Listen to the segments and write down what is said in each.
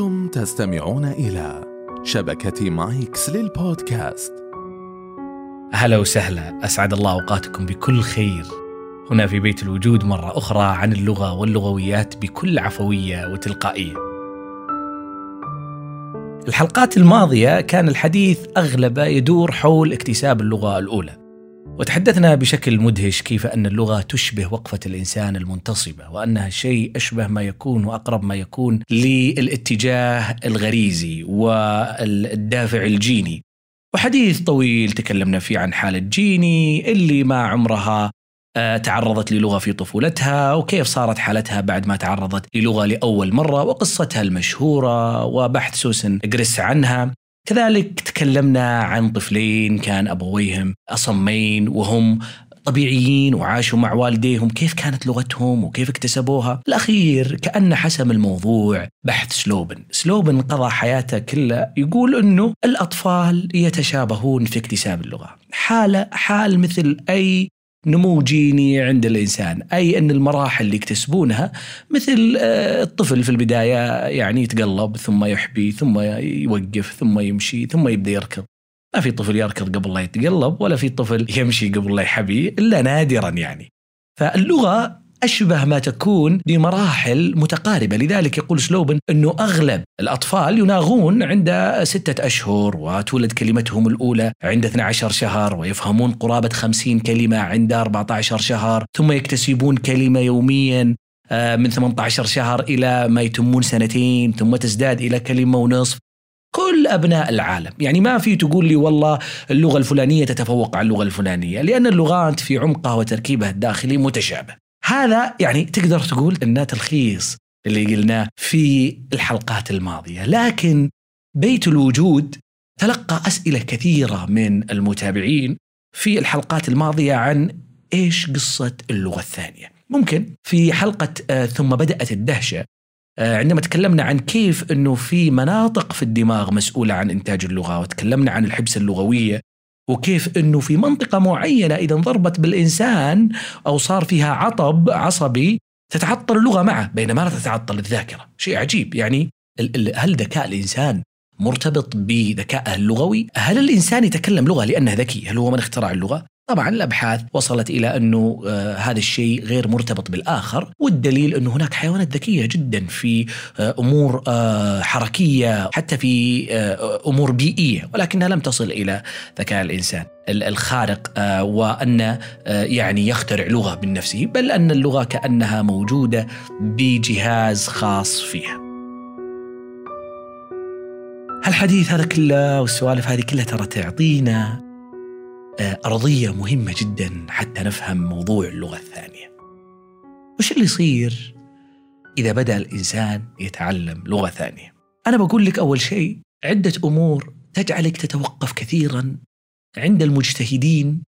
أنتم تستمعون إلى شبكة مايكس للبودكاست. هلا وسهلا. أسعد الله أوقاتكم بكل خير. هنا في بيت الوجود مرة أخرى عن اللغة واللغويات بكل عفوية وتلقائية. الحلقات الماضية كان الحديث أغلبه يدور حول اكتساب اللغة الأولى. وتحدثنا بشكل مدهش كيف أن اللغة تشبه وقفة الإنسان المنتصبة وأنها شيء أشبه ما يكون وأقرب ما يكون للاتجاه الغريزي والدافع الجيني. وحديث طويل تكلمنا فيه عن حالة جيني اللي ما عمرها آه، تعرضت للغة في طفولتها وكيف صارت حالتها بعد ما تعرضت للغة لأول مرة وقصتها المشهورة وبحث سوسن جريس عنها. كذلك تكلمنا عن طفلين كان أبويهم أصمين وهم طبيعيين وعاشوا مع والديهم كيف كانت لغتهم وكيف اكتسبوها؟ الأخير كأن حسم الموضوع بحث سلوبن. سلوبن قضى حياته كلها يقول أنه الأطفال يتشابهون في اكتساب اللغة. حالة حال مثل أي نمو جيني عند الإنسان، أي أن المراحل اللي يكتسبونها مثل آه، الطفل في البداية يعني يتقلب ثم يحبي ثم يوقف ثم يمشي ثم يبدأ يركض. ما في طفل يركض قبل لا يتقلب ولا في طفل يمشي قبل لا يحبي إلا نادرا يعني. فاللغة أشبه ما تكون بمراحل متقاربة. لذلك يقول سلوبن أنه أغلب الأطفال يناغون عند ستة أشهر وتولد كلمتهم الأولى عند 12 شهر ويفهمون قرابة 50 كلمة عند 14 شهر ثم يكتسبون كلمة يوميا آه، من 18 شهر إلى ما يتمون سنتين ثم تزداد إلى كلمة ونصف. كل أبناء العالم يعني ما في تقول لي والله اللغة الفلانية تتفوق على اللغة الفلانية لأن اللغات في عمقها وتركيبها الداخلي متشابه. هذا يعني تقدر تقول انه تلخيص اللي قلناه في الحلقات الماضية، لكن بيت الوجود تلقى أسئلة كثيرة من المتابعين في الحلقات الماضية عن إيش قصة اللغة الثانية؟ ممكن في حلقة آه ثم بدأت الدهشة آه عندما تكلمنا عن كيف إنه في مناطق في الدماغ مسؤولة عن إنتاج اللغة وتكلمنا عن الحبس اللغوية وكيف إنه في منطقة معينة إذا انضربت بالإنسان أو صار فيها عطب عصبي تتعطل اللغة معه بينما لا تتعطل الذاكرة، شيء عجيب يعني هل ذكاء الإنسان مرتبط بذكائه اللغوي؟ هل الإنسان يتكلم لغة لأنه ذكي؟ هل هو من اخترع اللغة؟ طبعا الأبحاث وصلت إلى أنه آه هذا الشيء غير مرتبط بالآخر والدليل أنه هناك حيوانات ذكية جدا في آه أمور آه حركية حتى في آه أمور بيئية ولكنها لم تصل إلى ذكاء الإنسان الخارق آه وأن آه يعني يخترع لغة من نفسه بل أن اللغة كأنها موجودة بجهاز خاص فيها. هالحديث هذا كله والسوالف هذه كلها ترى تعطينا أرضية مهمة جدا حتى نفهم موضوع اللغة الثانية. وش اللي يصير إذا بدأ الإنسان يتعلم لغة ثانية؟ أنا بقول لك أول شيء عدة أمور تجعلك تتوقف كثيرا عند المجتهدين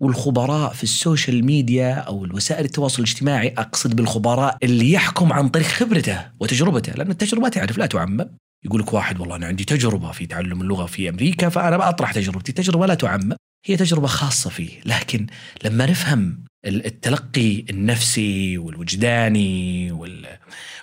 والخبراء في السوشيال ميديا أو الوسائل التواصل الاجتماعي أقصد بالخبراء اللي يحكم عن طريق خبرته وتجربته لأن التجربة تعرف لا تعمم. يقول لك واحد والله أنا عندي تجربة في تعلم اللغة في أمريكا فأنا بطرح تجربتي. تجربه لا تعمم. هي تجربة خاصة فيه لكن لما نفهم التلقي النفسي والوجداني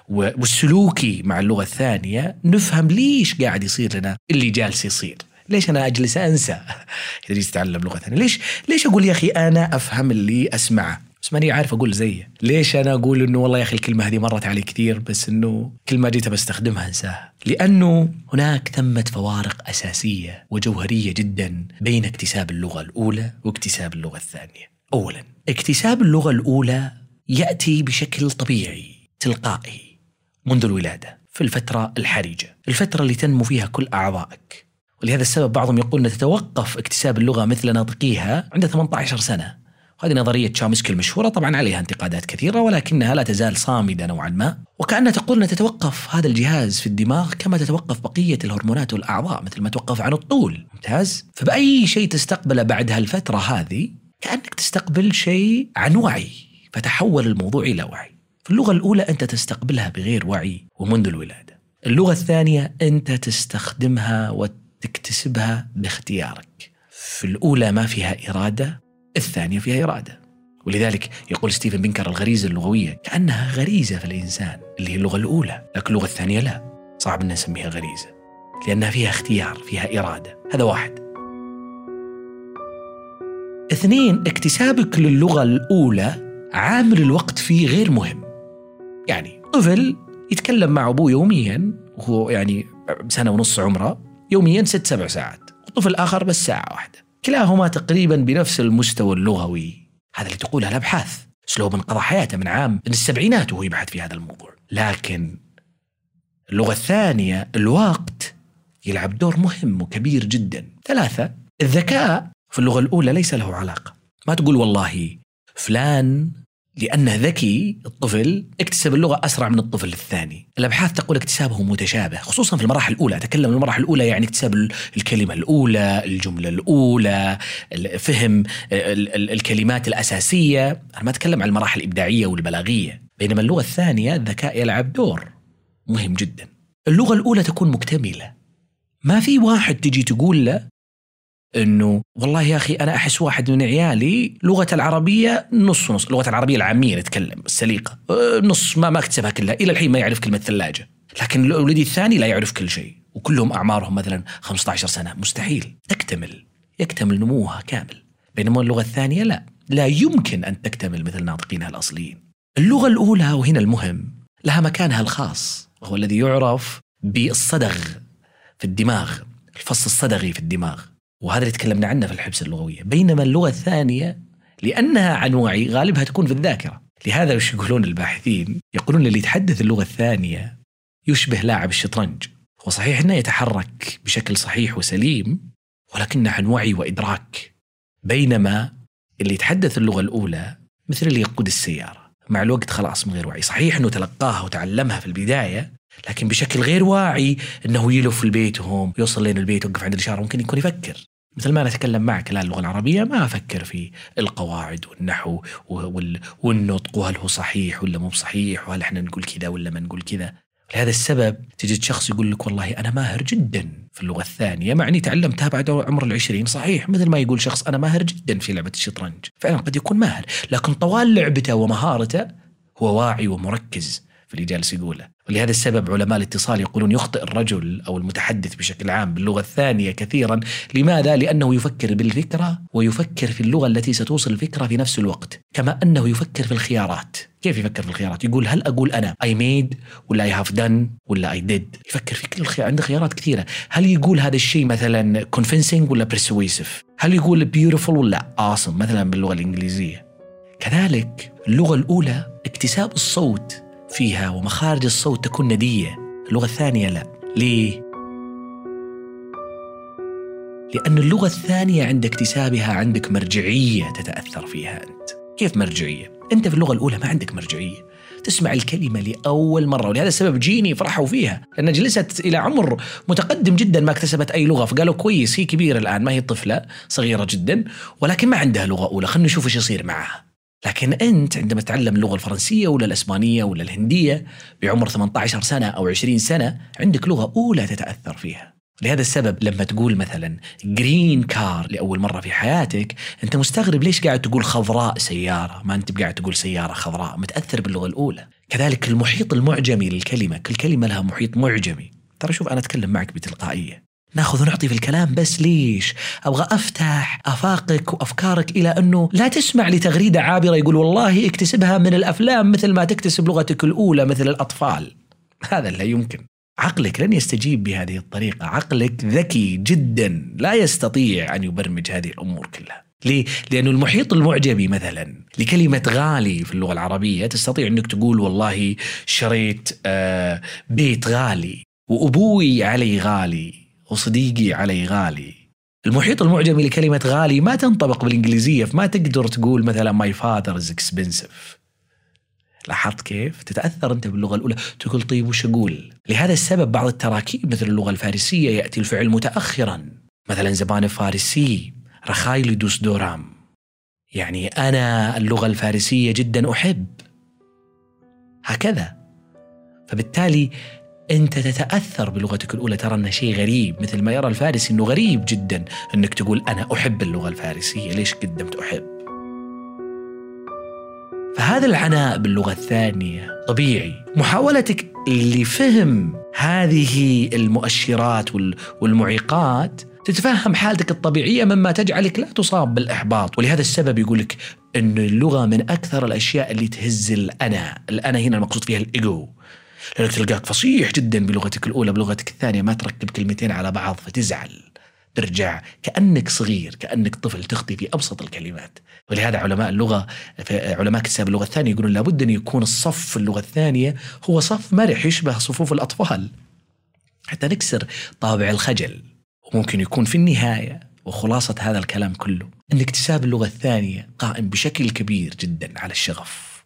والسلوكي مع اللغة الثانية نفهم ليش قاعد يصير لنا اللي جالس يصير ليش أنا أجلس أنسى إذا جيت اتعلم لغة ثانية؟ ليش ليش أقول يا أخي أنا أفهم اللي أسمعه؟ بس ماني عارف أقول زيه، ليش أنا أقول إنه والله يا أخي الكلمة هذه مرت علي كثير بس إنه كل ما جيت بستخدمها أنساها؟ لأنه هناك ثمة فوارق أساسية وجوهرية جدا بين اكتساب اللغة الأولى واكتساب اللغة الثانية. اولا، اكتساب اللغة الأولى يأتي بشكل طبيعي تلقائي منذ الولادة في الفترة الحرجه، الفترة اللي تنمو فيها كل أعضائك. ولهذا السبب بعضهم يقول أن تتوقف اكتساب اللغة مثل ناطقيها عند 18 سنة وهذه نظرية تشامسكي المشهورة طبعا عليها انتقادات كثيرة ولكنها لا تزال صامدة نوعا ما. وكأنها تقول أن تتوقف هذا الجهاز في الدماغ كما تتوقف بقية الهرمونات والأعضاء مثل ما توقف عن الطول. ممتاز؟ فبأي شيء تستقبله بعد هالفترة هذه؟ كأنك تستقبل شيء عن وعي فتحول الموضوع إلى وعي. في اللغة الأولى أنت تستقبلها بغير وعي ومنذ الولادة. اللغة الثانية أنت تستخدمها وتكتسبها باختيارك. في الأولى ما فيها إرادة الثانية فيها إرادة. ولذلك يقول ستيفن بنكر الغريزة اللغوية كأنها غريزة في الإنسان اللي هي اللغة الأولى لكن اللغة الثانية لا. صعب أن نسميها غريزة لأنها فيها اختيار فيها إرادة. هذا واحد. اثنين اكتسابك للغة الأولى عامل الوقت فيه غير مهم. يعني طفل يتكلم مع أبوه يوميا وهو يعني سنة ونص عمره يوميا ست سبع ساعات وطفل آخر بس ساعة واحدة. كلاهما تقريبا بنفس المستوى اللغوي. هذا اللي تقولها الأبحاث. سلوب قضى حياته من عام من السبعينات وهو يبحث في هذا الموضوع. لكن اللغة الثانية الوقت يلعب دور مهم وكبير جدا. ثلاثة الذكاء في اللغة الأولى ليس له علاقة. ما تقول والله فلان لأنه ذكي الطفل اكتسب اللغة أسرع من الطفل الثاني. الأبحاث تقول اكتسابه متشابه خصوصا في المراحل الأولى. أتكلم المراحل الأولى يعني اكتساب الكلمة الأولى الجملة الأولى فهم الكلمات الأساسية. أنا ما أتكلم عن المراحل الإبداعية والبلاغية بينما اللغة الثانية الذكاء يلعب دور مهم جدا. اللغة الأولى تكون مكتملة. ما في واحد تجي تقول له إنه والله يا أخي أنا أحس واحد من عيالي لغة العربية نص نص، لغة العربية العامية نتكلم السليقة أه، نص ما ما اكتسبها كلها إلى الحين ما يعرف كلمة ثلاجة، لكن ولدي الثاني لا يعرف كل شيء، وكلهم أعمارهم مثلا 15 سنة، مستحيل تكتمل يكتمل نموها كامل، بينما اللغة الثانية لا، لا يمكن أن تكتمل مثل ناطقينها الأصليين. اللغة الأولى وهنا المهم لها مكانها الخاص وهو الذي يعرف بالصدغ في الدماغ، الفص الصدغي في الدماغ. وهذا اللي تكلمنا عنه في الحبس اللغوية. بينما اللغة الثانية لأنها عن وعي غالبها تكون في الذاكرة. لهذا وش يقولون الباحثين؟ يقولون اللي يتحدث اللغة الثانية يشبه لاعب الشطرنج. هو صحيح أنه يتحرك بشكل صحيح وسليم ولكنه عن وعي وإدراك. بينما اللي يتحدث اللغة الأولى مثل اللي يقود السيارة. مع الوقت خلاص من غير وعي. صحيح أنه تلقاها وتعلمها في البداية لكن بشكل غير واعي إنه يلف البيت يوصل لين البيت يوقف عند الإشارة ممكن يكون يفكر. مثل ما أنا أتكلم معك الان اللغة العربية ما أفكر في القواعد والنحو والنطق وهل هو صحيح ولا مو صحيح وهل إحنا نقول كذا ولا ما نقول كذا. لهذا السبب تجد شخص يقول لك والله أنا ماهر جدا في اللغة الثانية مع إني تعلمتها بعد عمر العشرين صحيح مثل ما يقول شخص أنا ماهر جدا في لعبة الشطرنج. فعلا قد يكون ماهر لكن طوال لعبته ومهارته هو واعي ومركز في اللي جالس يقوله. ولهذا السبب علماء الاتصال يقولون يخطئ الرجل أو المتحدث بشكل عام باللغة الثانية كثيرا. لماذا؟ لأنه يفكر بالفكرة ويفكر في اللغة التي ستوصل الفكرة في نفس الوقت كما أنه يفكر في الخيارات. كيف يفكر في الخيارات؟ يقول هل أقول أنا I made ولا I have done ولا I did يفكر في كل الخيارات عنده خيارات كثيرة. هل يقول هذا الشيء مثلا convincing ولا persuasive هل يقول beautiful ولا awesome مثلا باللغة الإنجليزية؟ كذلك اللغة الأولى اكتساب الصوت. فيها ومخارج الصوت تكون ندية اللغة الثانية لا. ليه؟ لأن اللغة الثانية عند اكتسابها عندك مرجعية تتأثر فيها أنت. كيف مرجعية؟ أنت في اللغة الأولى ما عندك مرجعية. تسمع الكلمة لأول مرة ولهذا السبب جيني فرحوا فيها. لأن جلست إلى عمر متقدم جدا ما اكتسبت أي لغة فقالوا كويس هي كبيرة الآن ما هي طفلة صغيرة جدا ولكن ما عندها لغة أولى. خلينا نشوف إيش يصير معها. لكن أنت عندما تتعلم اللغة الفرنسية ولا الإسبانية ولا الهندية بعمر 18 سنة أو 20 سنة عندك لغة أولى تتأثر فيها. لهذا السبب لما تقول مثلا جرين كار لأول مرة في حياتك أنت مستغرب ليش قاعد تقول خضراء سيارة ما أنت قاعد تقول سيارة خضراء متأثر باللغة الأولى. كذلك المحيط المعجمي للكلمة كل كلمة لها محيط معجمي. ترى شوف أنا أتكلم معك بتلقائية. ناخذ ونعطي في الكلام بس ليش؟ أبغى أفتح أفاقك وأفكارك إلى أنه لا تسمع لتغريدة عابرة يقول والله اكتسبها من الأفلام مثل ما تكتسب لغتك الأولى مثل الأطفال. هذا لا يمكن. عقلك لن يستجيب بهذه الطريقة، عقلك ذكي جدا لا يستطيع أن يبرمج هذه الأمور كلها. ليه؟ لأنه المحيط المعجمي مثلا لكلمة غالي في اللغة العربية تستطيع أنك تقول والله شريت آه، بيت غالي وأبوي علي غالي وصديقي علي غالي. المحيط المعجمي لكلمة غالي ما تنطبق بالإنجليزية فما تقدر تقول مثلا my father is expensive لاحظت كيف؟ تتأثر أنت باللغة الأولى. تقول طيب وش أقول؟ لهذا السبب بعض التراكيب مثل اللغة الفارسية يأتي الفعل متأخرا. مثلا زبان فارسی را خیلی دوست دارم. يعني أنا اللغة الفارسية جدا أحب. هكذا. فبالتالي أنت تتأثر بلغتك الأولى. ترى أنه شيء غريب مثل ما يرى الفارسي أنه غريب جدا أنك تقول أنا أحب اللغة الفارسية. ليش قدمت أحب؟ فهذا العناء باللغة الثانية. طبيعي. محاولتك لفهم هذه المؤشرات والمعيقات تتفهم حالتك الطبيعية مما تجعلك لا تصاب بالإحباط. ولهذا السبب يقول لك أن اللغة من أكثر الأشياء اللي تهز الأنا. الأنا هنا المقصود فيها الإيجو. لأنك تلقاك فصيح جدا بلغتك الأولى بلغتك الثانية ما تركب كلمتين على بعض فتزعل. ترجع كأنك صغير كأنك طفل تخطي في أبسط الكلمات. ولهذا علماء اللغة علماء اكتساب اللغة الثانية يقولون لابد أن يكون الصف في اللغة الثانية هو صف مرح يشبه صفوف الأطفال. حتى نكسر طابع الخجل. وممكن يكون في النهاية وخلاصة هذا الكلام كله أن اكتساب اللغة الثانية قائم بشكل كبير جدا على الشغف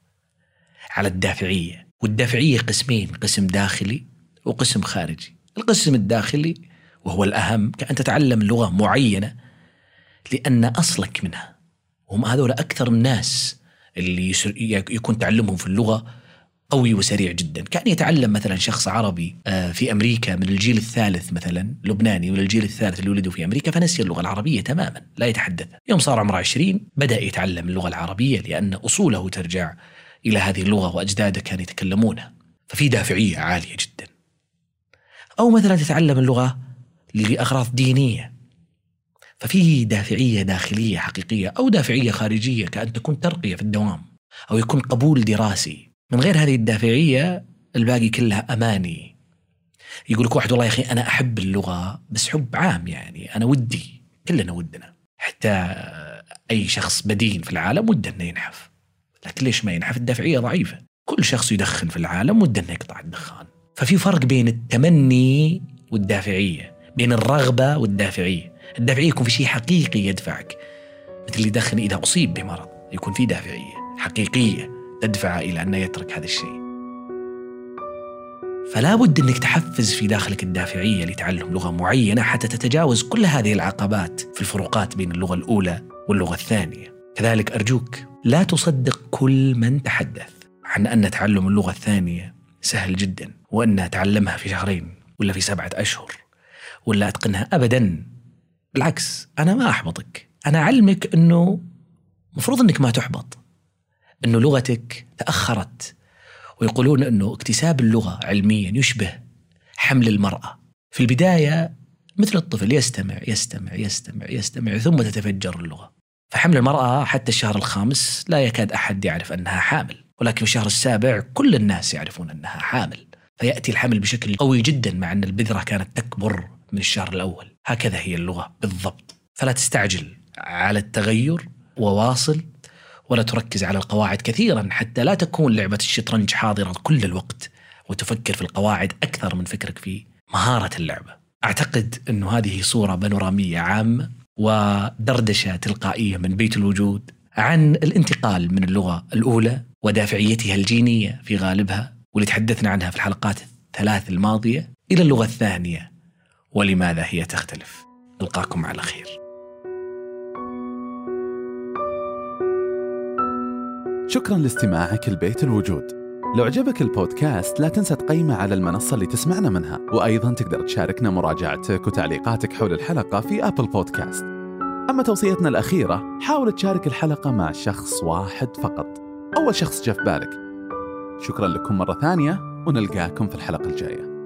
على الدافعية والدافعية قسمين قسم داخلي وقسم خارجي. القسم الداخلي وهو الأهم كأن تتعلم لغة معينة لأن أصلك منها. هم هذول أكثر الناس اللي يكون تعلمهم في اللغة قوي وسريع جدا. كأن يتعلم مثلا شخص عربي آه، في أمريكا من الجيل الثالث مثلا لبناني من الجيل الثالث اللي ولدوا في أمريكا فنسي اللغة العربية تماما لا يتحدثها يوم صار عمره 20 بدأ يتعلم اللغة العربية لأن أصوله ترجع إلى هذه اللغة وأجداده كانوا يتكلمونها ففي دافعية عالية جدا. أو مثلا تتعلم اللغة لأغراض دينية ففيه دافعية داخلية حقيقية أو دافعية خارجية كأن تكون ترقية في الدوام أو يكون قبول دراسي. من غير هذه الدافعية الباقي كلها أماني. يقول لك واحد والله يا أخي أنا أحب اللغة بس حب عام يعني أنا ودي كلنا ودنا. حتى أي شخص بدين في العالم وده أنه ينحف. لكن ليش ما ينحف؟ الدافعية ضعيفة. كل شخص يدخن في العالم وده أنه يقطع الدخان. ففي فرق بين التمني والدافعية بين الرغبة والدافعية. الدافعية يكون في شيء حقيقي يدفعك. مثل اللي يدخن إذا أصيب بمرض يكون في دافعية حقيقية تدفعه إلى أنه يترك هذا الشيء. فلا بد أنك تحفز في داخلك الدافعية لتعلم لغة معينة حتى تتجاوز كل هذه العقبات في الفروقات بين اللغة الأولى واللغة الثانية. كذلك أرجوك لا تصدق كل من تحدث عن أن تعلم اللغة الثانية سهل جدا وأن أتعلمها في شهرين ولا في سبعة أشهر ولا أتقنها أبدا. بالعكس أنا ما أحبطك. أنا أعلمك أنه مفروض أنك ما تحبط أنه لغتك تأخرت ويقولون أنه اكتساب اللغة علميا يشبه حمل المرأة. في البداية مثل الطفل يستمع يستمع يستمع يستمع ثم تتفجر اللغة. فحمل المرأة حتى الشهر الخامس لا يكاد أحد يعرف أنها حامل ولكن في الشهر السابع كل الناس يعرفون أنها حامل. فيأتي الحمل بشكل قوي جدا مع أن البذرة كانت تكبر من الشهر الأول. هكذا هي اللغة بالضبط. فلا تستعجل على التغير وواصل ولا تركز على القواعد كثيرا حتى لا تكون لعبة الشطرنج حاضرة كل الوقت وتفكر في القواعد أكثر من فكرك في مهارة اللعبة. أعتقد أن هذه صورة بانورامية عامة ودردشة تلقائية من بيت الوجود عن الانتقال من اللغة الأولى ودافعيتها الجينية في غالبها واللي تحدثنا عنها في الحلقات الثلاث الماضية إلى اللغة الثانية. ولماذا هي تختلف؟ ألقاكم على خير. شكرا لاستماعك لبيت الوجود. لو عجبك البودكاست لا تنسى تقيمه على المنصة اللي تسمعنا منها. وأيضا تقدر تشاركنا مراجعتك وتعليقاتك حول الحلقة في أبل بودكاست أما توصيتنا الأخيرة حاول تشارك الحلقة مع شخص واحد فقط. أول شخص جاء في بالك. شكرا لكم مرة ثانية ونلقاكم في الحلقة الجاية.